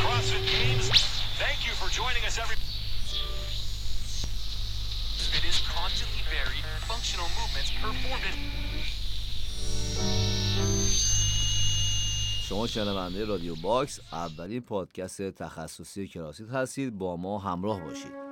CrossFit Games. Thank you for joining us, every. It is constantly varied, functional movements performed in. شما شنونده رادیو باکس اولین پادکست تخصصی کراسیت هستید با ما همراه باشید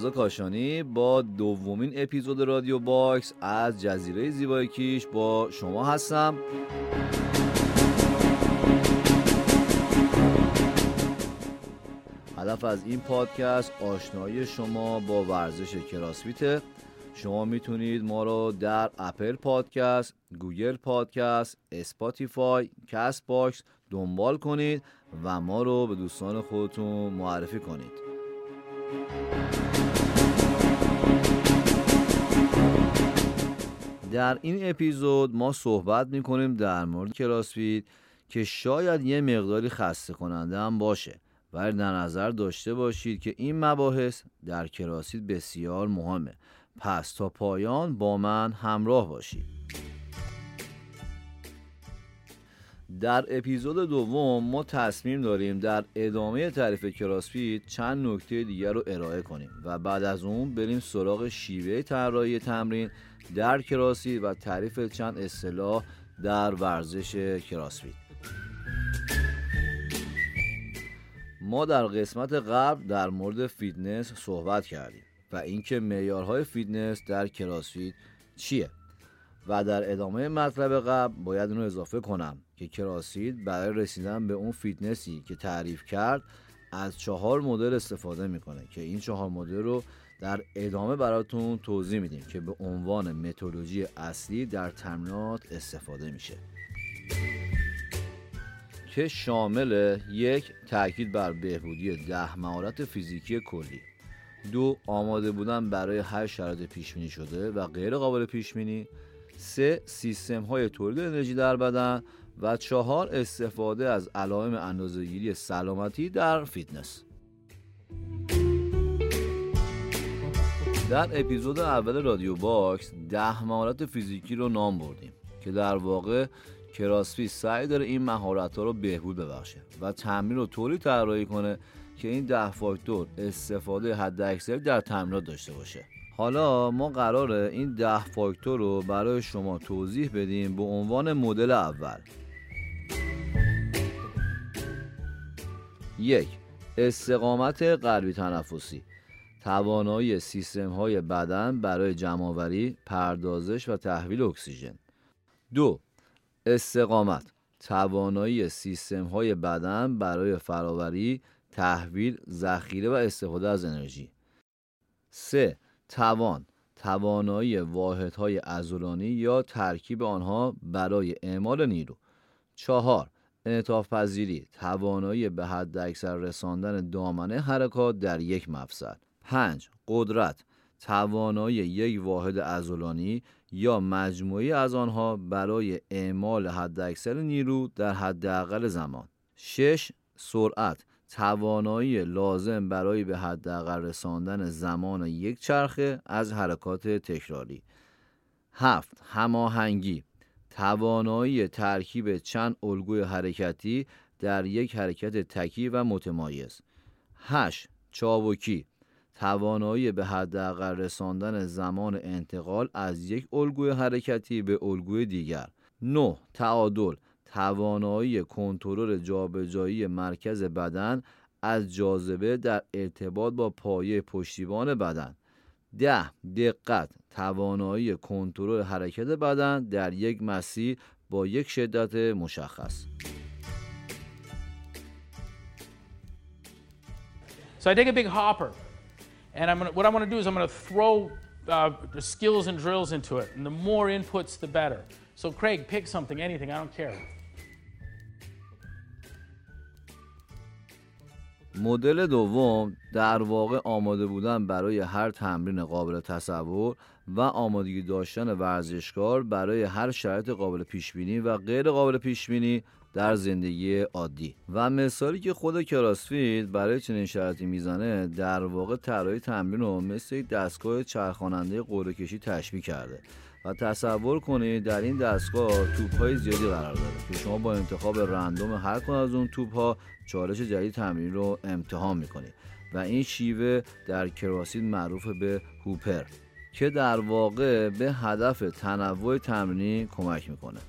مرتضی کاشانی با دومین اپیزود رادیو باکس از جزیره زیبای کیش با شما هستم. هدف از این پادکست آشنایی شما با ورزش کراسفیته شما می‌تونید ما رو در اپل پادکست، گوگل پادکست، اسپاتیفای، کست باکس دنبال کنید و ما رو به دوستان خودتون معرفی کنید. در این اپیزود ما صحبت می‌کنیم در مورد کراسفیت که شاید یه مقداری خسته کننده هم باشه ولی در نظر داشته باشید که این مباحث در کراسفیت بسیار مهمه. پس تا پایان با من همراه باشید. در اپیزود دوم ما تصمیم داریم در ادامه تعریف CrossFit چند نکته دیگر رو ارائه کنیم و بعد از اون بریم سراغ شیوه طراحی تمرین در CrossFit و تعریف چند اصطلاح در ورزش CrossFit ما در قسمت قبل در مورد فیتنس صحبت کردیم و اینکه معیارهای فیتنس در CrossFit چیه و در ادامه مطلب قبل باید اینو اضافه کنم. که CrossFit برای رسیدن به اون فیتنسی که تعریف کرد از چهار مدل استفاده می‌کنه که این چهار مدل رو در ادامه براتون توضیح میدیم که به عنوان متدولوژی اصلی در تمرینات استفاده میشه. که شامل یک تاکید بر بهبودی ده مهارت فیزیکی کلی دو آماده بودن برای هر شرایط پیش شده و غیر قابل پیش بینی سه سیستم های تولید انرژی در بدن و چهار استفاده از علائم اندازهگیری سلامتی در فیتنس. در اپیزود اول رادیو باکس ده مهارت فیزیکی رو نام بردیم که در واقع CrossFit سعی داره این مهارت ها رو بهبود ببخشه و تمرین رو طوری طراحی کنه که این ده فاکتور استفاده حد در تمرینات داشته باشه. حالا ما قراره این ده فاکتور رو برای شما توضیح بدیم به عنوان مدل اول. یک استقامت قلبی تنفسی. توانایی سیستم های بدن برای جمعآوری، پردازش و تحویل اکسیژن. دو استقامت. توانایی سیستم های بدن برای فراوری، تحویل، ذخیره و استفاده از انرژی. 3. توان. توانایی واحدهای عضلانی یا ترکیب آنها برای اعمال نیرو. چهار انعطاف پذیری توانایی به حد اکثر رساندن دامنه حرکات در یک مفصل. 5 قدرت توانایی یک واحد عضلانی یا مجموعی از آنها برای اعمال حداکثر نیرو در حداقل زمان. 6 سرعت توانایی لازم برای به حداقل رساندن زمان یک چرخه از حرکات تکراری. هفت هماهنگی توانایی ترکیب چند الگوی حرکتی در یک حرکت تکی و متمایز. هشت چابکی. توانایی به حداقل رساندن زمان انتقال از یک الگوی حرکتی به الگوی دیگر. 9 تعادل. توانایی کنترل جابجایی مرکز بدن از جاذبه در ارتباط با پایه پشتیبان بدن. ده دقت توانایی کنترل حرکت بدن در یک مسیر با یک شدت مشخص So I take a big hopper, and I'm gonna, what I'm going to do is I'm going to throw uh, skills and drills into it, and the more inputs, the better. So Craig, pick something, anything, I don't care. مدل دوم در واقع آماده بودن برای هر تمرین قابل تصور و آمادگی داشتن ورزشکار برای هر شرایط قابل پیش بینی و غیر قابل پیش بینی در زندگی عادی. و مثالی که خود کراسفیت برای چنین شرایطی می‌زنه در واقع طراحی تمرین رو مثل دستگاه چرخاننده قرعه کشی تشبیه کرده. و تصور کنید در این دستگاه توپ های زیادی قرار داره که شما با انتخاب رندوم هر کن از اون توپ ها چالش جدید تمرین رو امتحان می‌کنید و این شیوه در کراسید معروف به هوپر که در واقع به هدف تنوع تمرینی کمک می‌کنه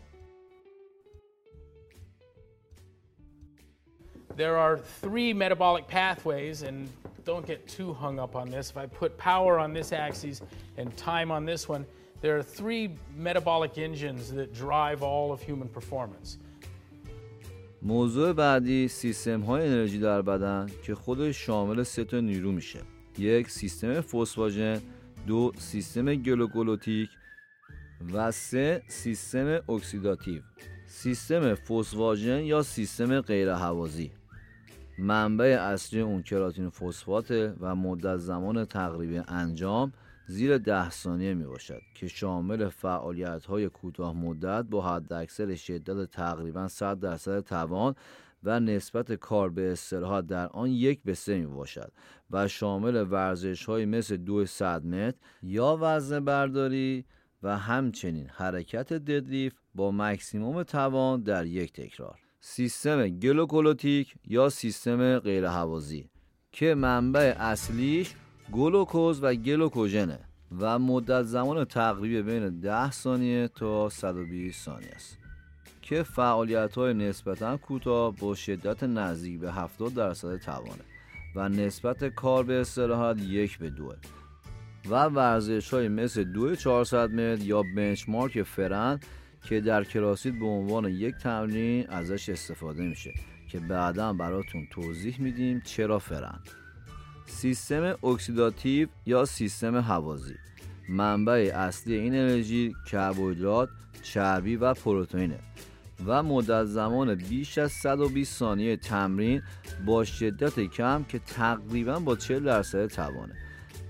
There are three metabolic pathways, and don't get too hung up on this. If I put power on this axis and time on this one, there are three metabolic engines that drive all of human performance. موضوع بعدی سیستم های انرژی در بدن که خودش شامل سه تا نیرو میشه. یک سیستم فسفاژن. دو سیستم گلوکولوتیک و سه سیستم اکسیداتیو. سیستم فسفاژن یا سیستم غیرهوازی. منبع اصلی اون کراتین فسفات و مدت زمان تقریبی انجام زیر ده ثانیه می باشد که شامل فعالیت های کوتاه مدت با حد اکثر شدت تقریبا 100 درصد توان و نسبت کار به استراحت در آن یک به سه می باشد و شامل ورزش های مثل دو صد متر یا وزن برداری و همچنین حرکت ددلیف با مکسیموم توان در یک تکرار. سیستم گلوکولوتیک یا سیستم غیرهوازی که منبع اصلیش گلوکوز و گلوکوژنه و مدت زمان تقریبی بین 10 ثانیه تا 120 ثانیه است که فعالیت های نسبتا کوتاه با شدت نزدیک به 70 درصد توانه و نسبت کار به استراحت یک به دوه و ورزش های مثل دو 400 متر یا benchmark Fran که در CrossFit به عنوان یک تمرین ازش استفاده میشه که بعدا براتون توضیح میدیم چرا Fran سیستم اکسیداتیو یا سیستم هوازی منبع اصلی این انرژی کربوهیدرات چربی و پروتئینه و مدت زمان بیش از 120 ثانیه تمرین با شدت کم که تقریبا با 40 درصد توانه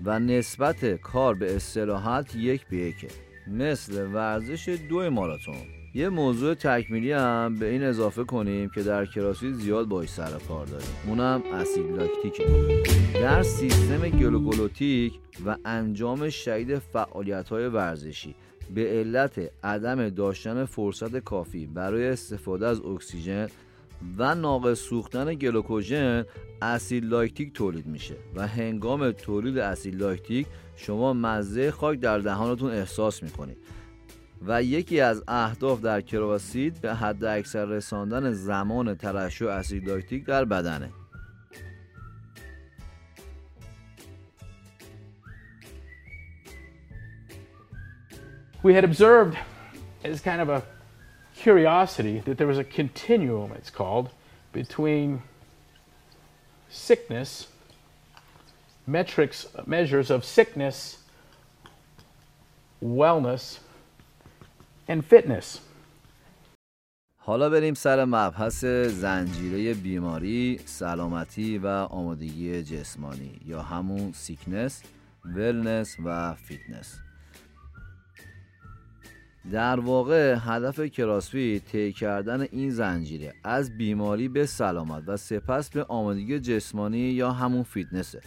و نسبت کار به استراحت یک به یکه مثل ورزش دو ماراتون. یه موضوع تکمیلی هم به این اضافه کنیم که در CrossFit زیاد باهاش سر کار داریم. اونم اسید لاکتیکه. در سیستم گلیکولیتیک و انجام شدید فعالیت های ورزشی به علت عدم داشتن فرصت کافی برای استفاده از اکسیژن و ناقص سوختن گلیکوژن اسید لاکتیک تولید میشه و هنگام تولید اسید لاکتیک شما مزه خاک در دهانتون احساس می‌کنید. و یکی از اهداف در کرواسید به حد اکثر رساندن زمان ترشح اسید لاکتیک در بدنه We had observed, as kind of a curiosity, that there was a continuum, it's called, between sickness, metrics, measures of sickness, wellness, and fitness. حالا بریم سر مبحث زنجیره بیماری، سلامتی و آمادگی جسمانی یا همون sickness، wellness و فیتنس. در واقع هدف CrossFit طی کردن این زنجیره از بیماری به سلامت و سپس به آمادگی جسمانی یا همون فیتنسه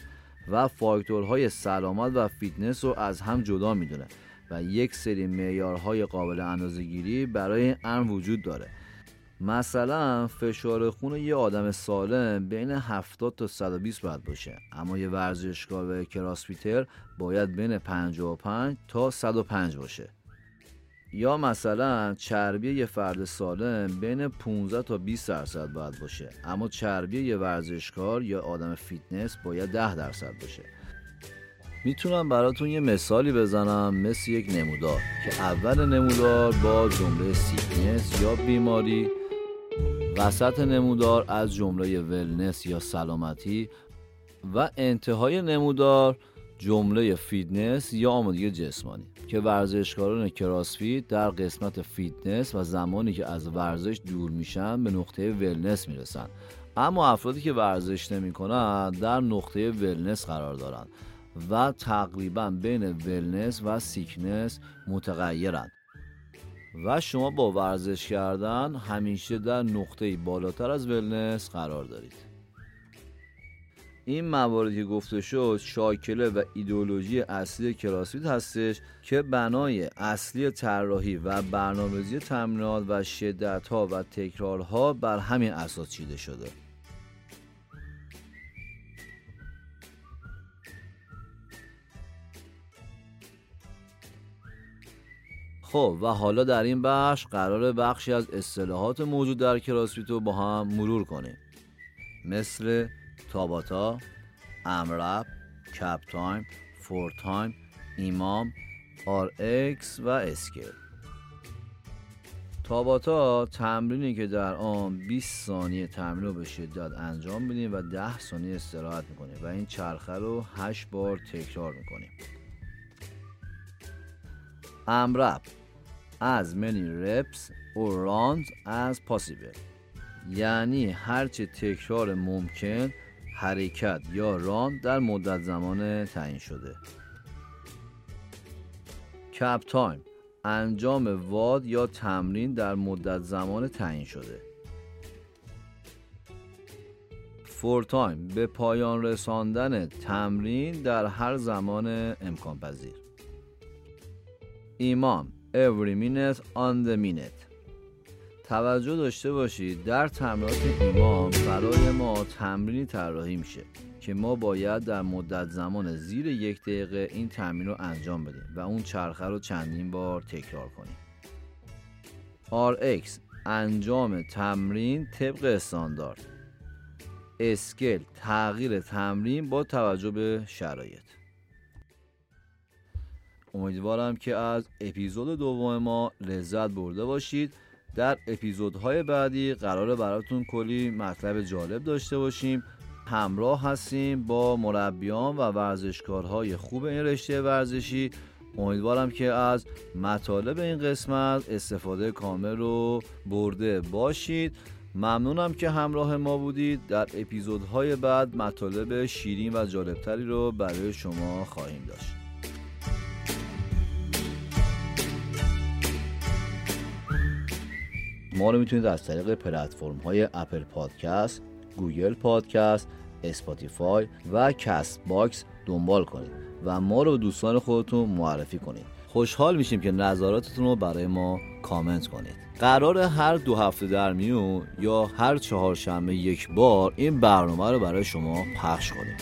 و فاکتورهای سلامت و فیتنس رو از هم جدا می‌دونه و یک سری معیارهای قابل اندازه‌گیری برای این امر وجود داره. مثلا فشار خون یه آدم سالم بین 70 تا 120 باید باشه. اما یه ورزشکار و CrossFitter باید بین 55 تا 105 باشه. یا مثلا چربی یه فرد سالم بین 15 تا 20 درصد باید باشه. اما چربی یه ورزشکار یا آدم فیتنس باید 10 درصد باشه. می‌تونم براتون یه مثالی بزنم مثل یک نمودار که اول نمودار با جمله sickness یا بیماری وسط نمودار از جمله wellness یا سلامتی و انتهای نمودار جمله فیتنس یا آمادگی جسمانی که ورزشکاران CrossFit در قسمت فیتنس و زمانی که از ورزش دور میشن به نقطه wellness می‌رسن. اما افرادی که ورزش نمی‌کنن در نقطه wellness قرار دارند و تقریبا بین wellness و sickness متغیرند. و شما با ورزش کردن همیشه در نقطه بالاتر از wellness قرار دارید. این مواردی که گفته شد شاکله و ایدولوژی اصلی CrossFit هستش که بنای اصلی طراحی و برنامه‌ریزی تمرینات و شدتها و تکرارها بر همین اساس چیده شده. خب و حالا در این بخش قرار بخشی از اصطلاحات موجود در CrossFit رو با هم مرور کنیم. مثل Tabata، AMRAP، cap time، for time، EMOM، RX و scale. Tabata تمرینی که در آن 20 ثانیه تمرین رو به شدت انجام میدیم و 10 ثانیه استراحت می‌کنیم و این چرخه رو 8 بار تکرار می‌کنیم. AMRAP as many reps or rounds as possible. یعنی هرچه تکرار ممکن حرکت یا round در مدت زمان تعیین شده. cap time انجام WOD یا تمرین در مدت زمان تعیین شده. for time به پایان رساندن تمرین در هر زمان امکان پذیر ایمام every minute on the minute. توجه داشته باشید در تمرینات ایمام برای ما تمرینی طراحی میشه که ما باید در مدت زمان زیر یک دقیقه این تمرین رو انجام بدیم و اون چرخه رو چندین بار تکرار کنیم. RX انجام تمرین طبق استاندارد. اسکل تغییر تمرین با توجه به شرایط. امیدوارم که از اپیزود دوم ما لذت برده باشید. در اپیزودهای بعدی قرار براتون کلی مطلب جالب داشته باشیم. همراه هستیم با مربیان و ورزشکارهای خوب این رشته ورزشی. امیدوارم که از مطالب این قسمت استفاده کامل رو برده باشید. ممنونم که همراه ما بودید. در اپیزودهای بعد مطالب شیرین و جالبتری رو برای شما خواهیم داشت. ما رو می‌تونید از طریق پلتفرم های Apple Podcast، Google Podcast، Spotify و Castbox دنبال کنید و ما رو دوستان خودتون معرفی کنید. خوشحال میشیم که نظراتتون رو برای ما کامنت کنید. قرار هر دو هفته در میون یا هر چهارشنبه یک بار این برنامه رو برای شما پخش کنیم.